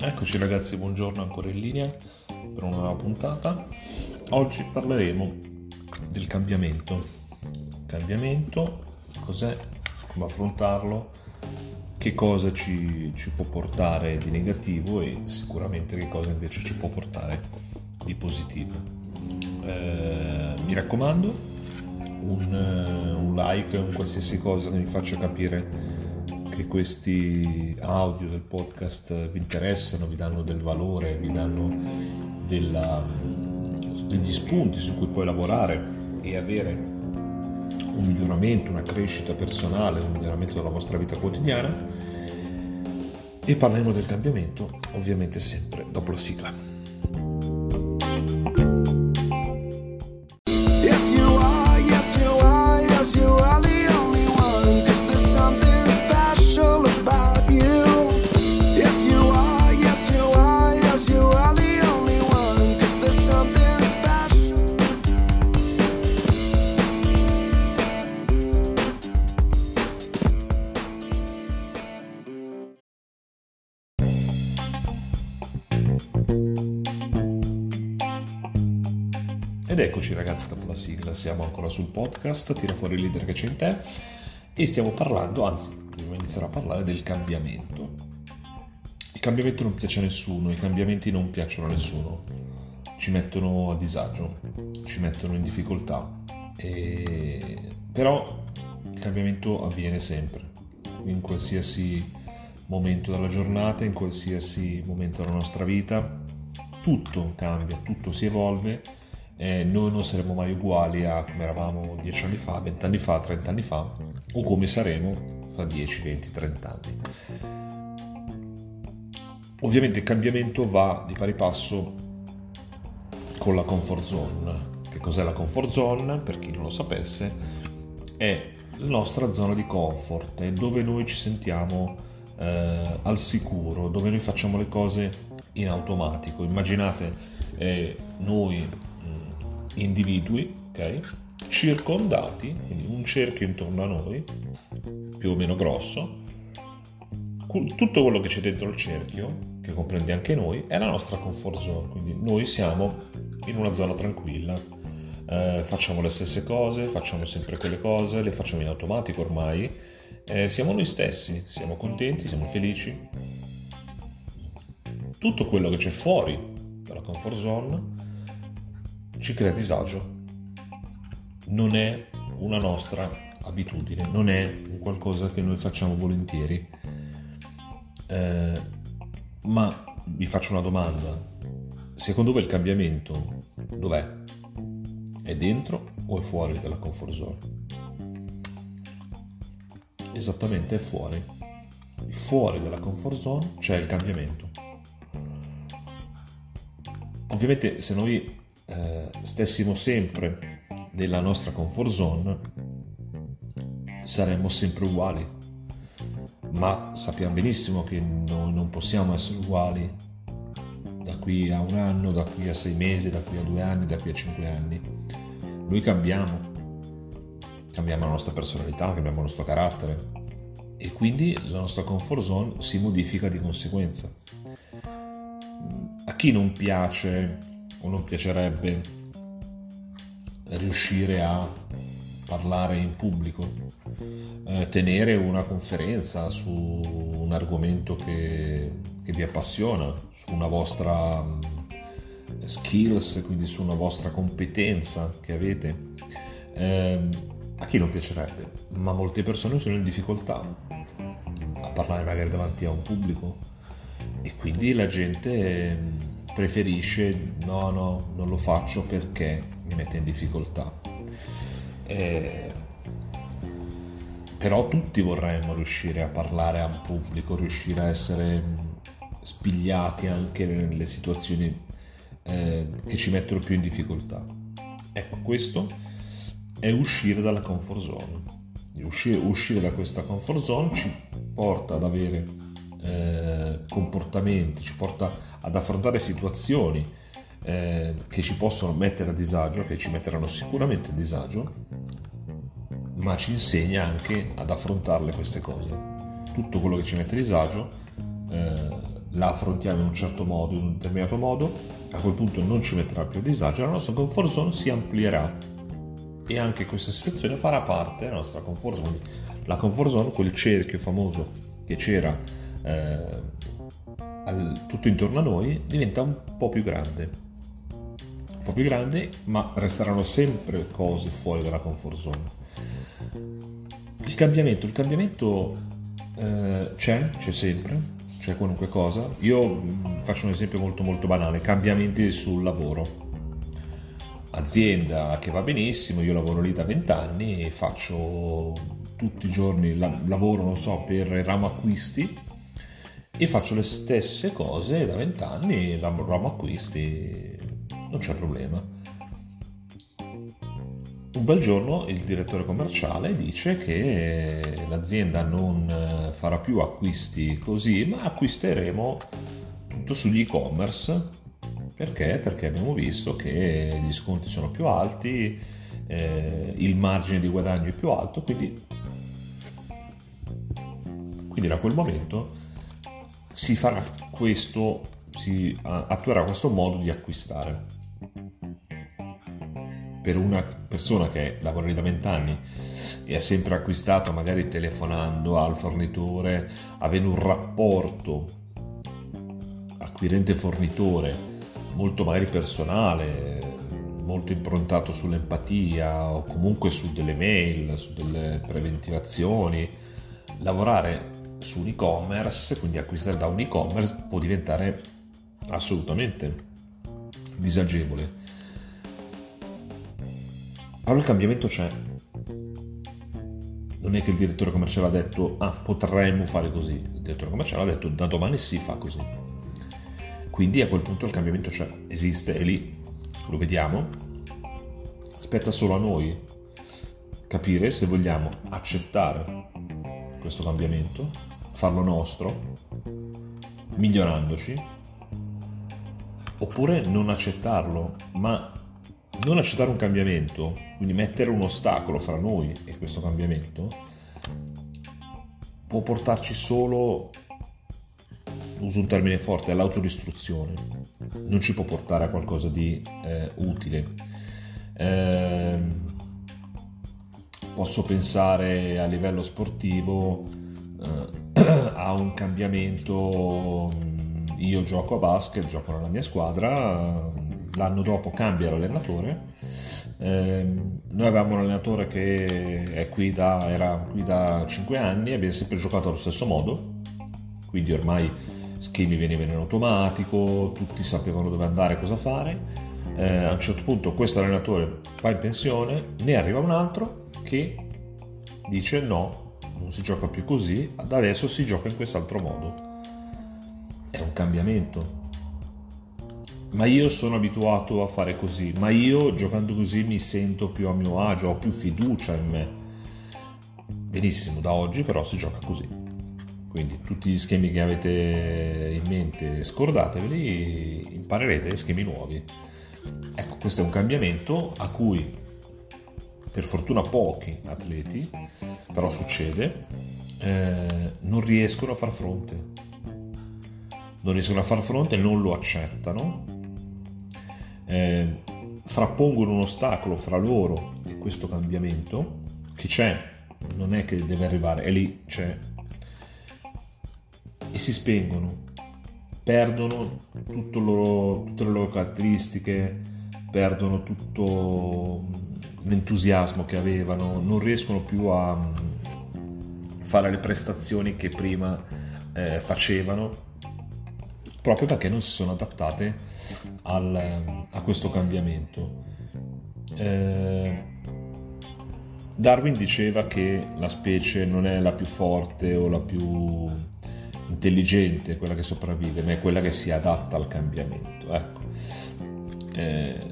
Eccoci ragazzi, buongiorno ancora in linea per una nuova puntata. Oggi parleremo del cambiamento. Cambiamento, cos'è, come affrontarlo, che cosa ci, ci può portare di negativo e sicuramente che cosa invece ci può portare di positivo. Eh, mi raccomando, un, un like, un qualsiasi cosa che mi faccia capire che questi audio del podcast vi interessano, vi danno del valore, vi danno della, degli spunti su cui puoi lavorare e avere un miglioramento, una crescita personale, un miglioramento della vostra vita quotidiana. E parleremo del cambiamento, ovviamente sempre dopo la sigla. Sigla, siamo ancora sul podcast, tira fuori il leader che c'è in te e stiamo parlando, anzi dobbiamo iniziare a parlare del cambiamento. Il cambiamento non piace a nessuno, i cambiamenti non piacciono a nessuno, ci mettono a disagio, ci mettono in difficoltà, e... però il cambiamento avviene sempre, in qualsiasi momento della giornata, in qualsiasi momento della nostra vita, tutto cambia, tutto si evolve eh, noi non saremo mai uguali a come eravamo 10 anni fa, 20 anni fa, 30 anni fa o come saremo fra 10, 20, 30 anni. Ovviamente il cambiamento va di pari passo con la comfort zone. Che cos'è la comfort zone? Per chi non lo sapesse, è la nostra zona di comfort, è dove noi ci sentiamo eh, al sicuro, dove noi facciamo le cose in automatico. Immaginate eh, noi individui, ok? Circondati, quindi un cerchio intorno a noi, più o meno grosso. Tutto quello che c'è dentro il cerchio, che comprende anche noi, è la nostra comfort zone, quindi noi siamo in una zona tranquilla, eh, facciamo le stesse cose, facciamo sempre quelle cose, le facciamo in automatico ormai, eh, siamo noi stessi, siamo contenti, siamo felici. Tutto quello che c'è fuori dalla comfort zone ci crea disagio. Non è una nostra abitudine, non è qualcosa che noi facciamo volentieri. Eh, ma vi faccio una domanda. Secondo voi il cambiamento dov'è? È dentro o è fuori dalla comfort zone? Esattamente è fuori. Fuori dalla comfort zone c'è il cambiamento. Ovviamente se noi eh, stessimo sempre nella nostra comfort zone, saremmo sempre uguali. Ma sappiamo benissimo che noi non possiamo essere uguali da qui a un anno, da qui a sei mesi, da qui a due anni, da qui a cinque anni. Noi cambiamo, cambiamo la nostra personalità, cambiamo il nostro carattere e quindi la nostra comfort zone si modifica di conseguenza. A chi non piace o non piacerebbe riuscire a parlare in pubblico, eh, tenere una conferenza su un argomento che, che vi appassiona, su una vostra mm, skills, quindi su una vostra competenza che avete. Eh, a chi non piacerebbe? Ma molte persone sono in difficoltà a parlare magari davanti a un pubblico e quindi la gente mm, preferisce no no non lo faccio perché mi mette in difficoltà eh, però tutti vorremmo riuscire a parlare a un pubblico riuscire a essere spigliati anche nelle situazioni eh, che ci mettono più in difficoltà. Ecco questo è uscire dalla comfort zone. Uscire, uscire da questa comfort zone ci porta ad avere eh, comportamenti ci porta ad affrontare situazioni eh, che ci possono mettere a disagio, che ci metteranno sicuramente a disagio, ma ci insegna anche ad affrontarle queste cose. Tutto quello che ci mette a disagio eh, la affrontiamo in un certo modo, in un determinato modo, a quel punto non ci metterà più a disagio, la nostra comfort zone si amplierà e anche questa situazione farà parte della nostra comfort zone. La comfort zone, quel cerchio famoso che c'era eh, al, tutto intorno a noi, diventa un po' più grande. Un po' più grande, ma resteranno sempre cose fuori dalla comfort zone. Il cambiamento, il cambiamento eh, c'è, c'è sempre, c'è qualunque cosa. Io mm, faccio un esempio molto molto banale, cambiamenti sul lavoro azienda che va benissimo, io lavoro lì da vent'anni e faccio tutti i giorni, lavoro, non so, per ramo acquisti e faccio le stesse cose da vent'anni, ramo acquisti, non c'è problema. Un bel giorno il direttore commerciale dice che l'azienda non farà più acquisti così, ma acquisteremo tutto sugli e-commerce perché? Perché abbiamo visto che gli sconti sono più alti, eh, il margine di guadagno è più alto, quindi, quindi da quel momento si farà questo, si attuerà questo modo di acquistare. Per una persona che lavora da vent'anni e ha sempre acquistato magari telefonando al fornitore, avendo un rapporto acquirente-fornitore molto magari personale, molto improntato sull'empatia o comunque su delle mail, su delle preventivazioni. Lavorare su un e-commerce, quindi acquistare da un e-commerce, può diventare assolutamente disagevole. Allora il cambiamento c'è. Non è che il direttore commerciale ha detto ah potremmo fare così, il direttore commerciale ha detto da domani si fa così. Quindi a quel punto il cambiamento c'è, esiste, è lì, lo vediamo. Aspetta solo a noi capire se vogliamo accettare questo cambiamento, farlo nostro, migliorandoci, oppure non accettarlo, ma non accettare un cambiamento, quindi mettere un ostacolo fra noi e questo cambiamento, può portarci solo uso un termine forte, all'autodistruzione, non ci può portare a qualcosa di eh, utile. Eh, posso pensare a livello sportivo eh, a un cambiamento, io gioco a basket, gioco nella mia squadra, l'anno dopo cambia l'allenatore. Eh, noi avevamo un allenatore che qui da, era qui da 5 anni e abbiamo sempre giocato allo stesso modo, quindi ormai schemi venivano in automatico, tutti sapevano dove andare, cosa fare. Eh, a un certo punto questo allenatore va in pensione, ne arriva un altro che dice no, non si gioca più così, da adesso si gioca in quest'altro modo. È un cambiamento. Ma io sono abituato a fare così, ma io giocando così mi sento più a mio agio, ho più fiducia in me. Benissimo, da oggi però si gioca così. Quindi tutti gli schemi che avete in mente scordateveli, imparerete schemi nuovi. Ecco, questo è un cambiamento a cui per fortuna pochi atleti, però succede, eh, non riescono a far fronte. Non riescono a far fronte, non lo accettano, eh, frappongono un ostacolo fra loro e questo cambiamento che c'è, non è che deve arrivare, è lì, c'è, e si spengono, perdono loro, tutte le loro caratteristiche, perdono tutto l'entusiasmo che avevano, non riescono più a mm, fare le prestazioni che prima eh, facevano proprio perché non si sono adattate al, a questo cambiamento. Eh, Darwin diceva che la specie non è la più forte o la più intelligente, quella che sopravvive, ma è quella che si adatta al cambiamento. Ecco. Eh,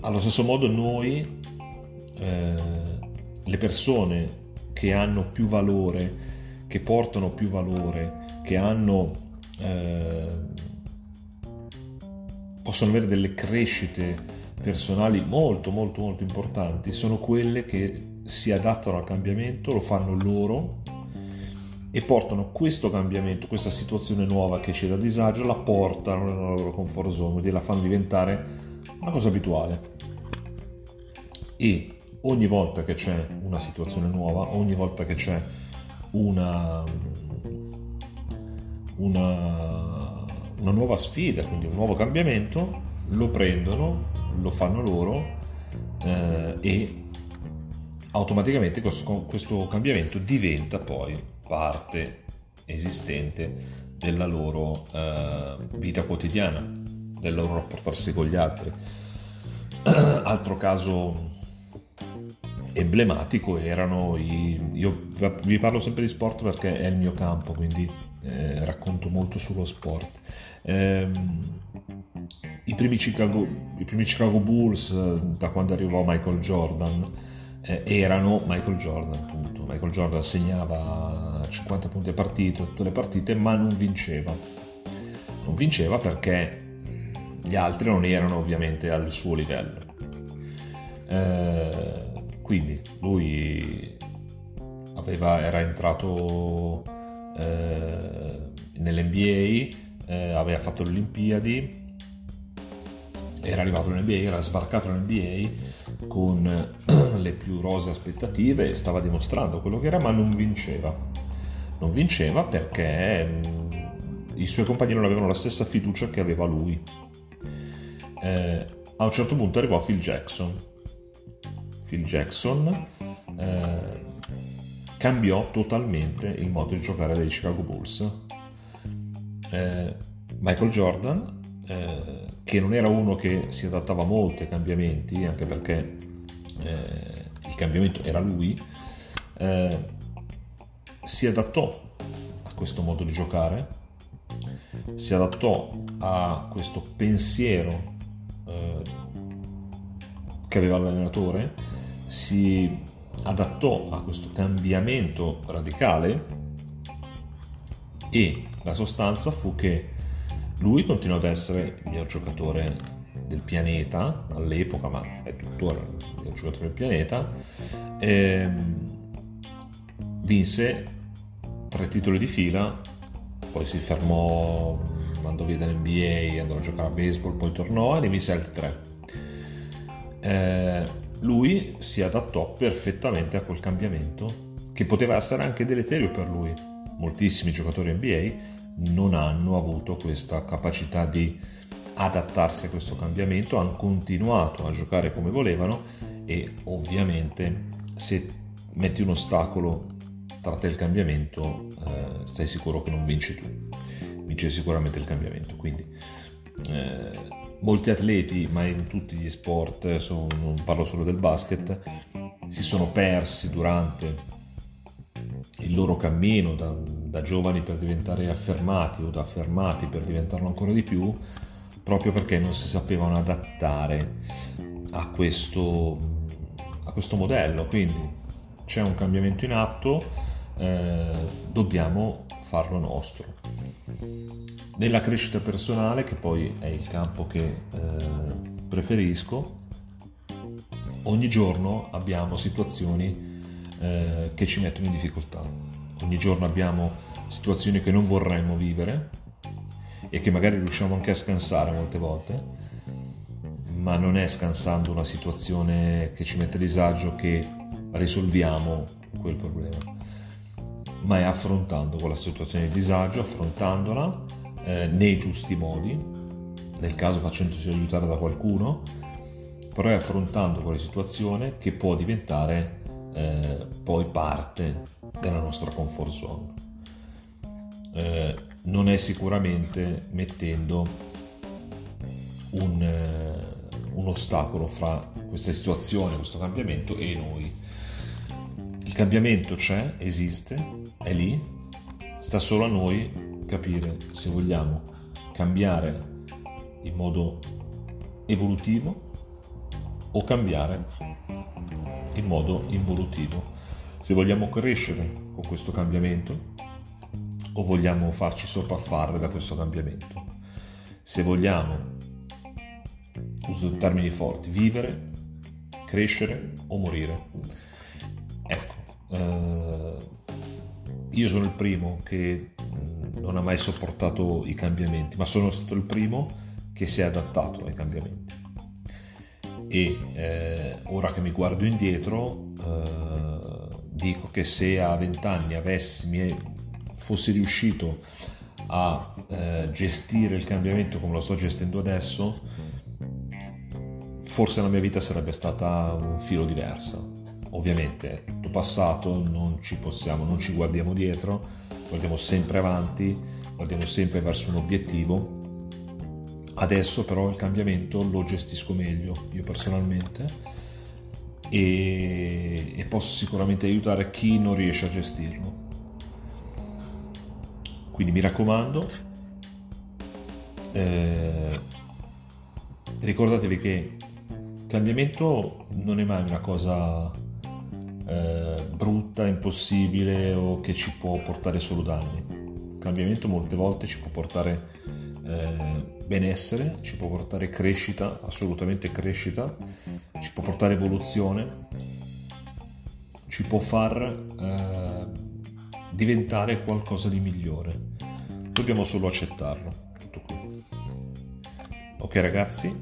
allo stesso modo noi, eh, le persone che hanno più valore, che portano più valore, che hanno, eh, possono avere delle crescite personali molto molto molto importanti, sono quelle che si adattano al cambiamento, lo fanno loro e portano questo cambiamento, questa situazione nuova che c'è da disagio, la portano nella loro comfort zone, quindi la fanno diventare una cosa abituale. E ogni volta che c'è una situazione nuova, ogni volta che c'è una, una, una nuova sfida, quindi un nuovo cambiamento, lo prendono, lo fanno loro eh, e automaticamente questo, questo cambiamento diventa poi parte esistente della loro eh, vita quotidiana, del loro rapportarsi con gli altri. Altro caso emblematico erano i... io vi parlo sempre di sport perché è il mio campo, quindi eh, racconto molto sullo sport. Eh, i, primi Chicago, I primi Chicago Bulls, eh, da quando arrivò Michael Jordan, eh, erano Michael Jordan, appunto. Michael Jordan segnava 50 punti a partita, tutte le partite, ma non vinceva. Non vinceva perché gli altri non erano ovviamente al suo livello. Eh, quindi lui aveva, era entrato eh, nell'NBA, eh, aveva fatto le Olimpiadi, era arrivato nell'NBA, era sbarcato nell'NBA con le più rose aspettative, stava dimostrando quello che era, ma non vinceva. Non vinceva perché mh, mm, i suoi compagni non avevano la stessa fiducia che aveva lui. Eh, a un certo punto arrivò Phil Jackson Phil Jackson, eh, cambiò totalmente il modo di giocare dei Chicago Bulls. Eh, Michael Jordan, eh, che non era uno che si adattava molto ai cambiamenti, anche perché eh, il cambiamento era lui, eh, si adattò a questo modo di giocare, si adattò a questo pensiero eh, che aveva l'allenatore si adattò a questo cambiamento radicale e la sostanza fu che lui continuò ad essere il miglior giocatore del pianeta all'epoca, ma è tuttora il miglior giocatore del pianeta, ehm, vinse tre titoli di fila, poi si fermò, andò via dall'NBA, andò a giocare a baseball, poi tornò e ne vinse altri tre. Eh, lui si adattò perfettamente a quel cambiamento che poteva essere anche deleterio per lui. Moltissimi giocatori NBA non hanno avuto questa capacità di adattarsi a questo cambiamento, hanno continuato a giocare come volevano e ovviamente se metti un ostacolo tra te il cambiamento eh, stai sicuro che non vinci tu, vince sicuramente il cambiamento. Quindi eh, molti atleti, ma in tutti gli sport, non parlo solo del basket, si sono persi durante il loro cammino da, da, giovani per diventare affermati o da affermati per diventarlo ancora di più, proprio perché non si sapevano adattare a questo, a questo modello. Quindi c'è un cambiamento in atto, eh, dobbiamo farlo nostro. Nella crescita personale, che poi è il campo che eh, preferisco, ogni giorno abbiamo situazioni eh, che ci mettono in difficoltà. Ogni giorno abbiamo situazioni che non vorremmo vivere e che magari riusciamo anche a scansare molte volte, ma non è scansando una situazione che ci mette a disagio che risolviamo quel problema, ma è affrontando quella situazione di disagio, affrontandola eh, nei giusti modi, nel caso facendosi aiutare da qualcuno, però è affrontando quella situazione che può diventare eh, poi parte della nostra comfort zone. Eh, non è sicuramente mettendo un, eh, un ostacolo fra questa situazione, questo cambiamento e noi. Cambiamento c'è, esiste, è lì, sta solo a noi capire se vogliamo cambiare in modo evolutivo o cambiare in modo involutivo. Se vogliamo crescere con questo cambiamento o vogliamo farci sopraffare da questo cambiamento. Se vogliamo, uso termini forti, vivere, crescere o morire. Eh, io sono il primo che non ha mai sopportato i cambiamenti, ma sono stato il primo che si è adattato ai cambiamenti. E eh, ora che mi guardo indietro, eh, dico che se a 20 anni avessi, mi fossi riuscito a eh, gestire il cambiamento come lo sto gestendo adesso, forse la mia vita sarebbe stata un filo diversa. Ovviamente, tutto passato, non ci possiamo, non ci guardiamo dietro, guardiamo sempre avanti, guardiamo sempre verso un obiettivo. Adesso però il cambiamento lo gestisco meglio io personalmente e, e posso sicuramente aiutare chi non riesce a gestirlo. Quindi mi raccomando, eh, ricordatevi che il cambiamento non è mai una cosa eh, brutta, impossibile o che ci può portare solo danni. Il cambiamento molte volte ci può portare eh, benessere, ci può portare crescita, assolutamente crescita, ci può portare evoluzione, ci può far eh, diventare qualcosa di migliore. Dobbiamo solo accettarlo. Tutto qui. Ok ragazzi,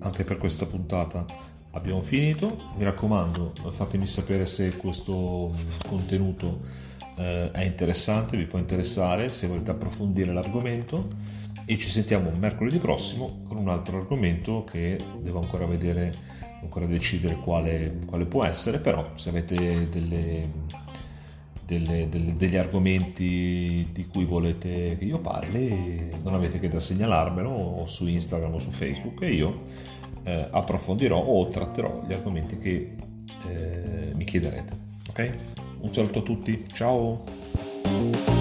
anche per questa puntata abbiamo finito. Mi raccomando, fatemi sapere se questo contenuto eh, è interessante, vi può interessare, se volete approfondire l'argomento e ci sentiamo mercoledì prossimo con un altro argomento che devo ancora vedere, ancora decidere quale, quale può essere, però se avete delle delle, delle, degli argomenti di cui volete che io parli, non avete che da segnalarmelo su Instagram o su Facebook e io eh, approfondirò o tratterò gli argomenti che eh, mi chiederete. Ok? Un saluto a tutti, ciao!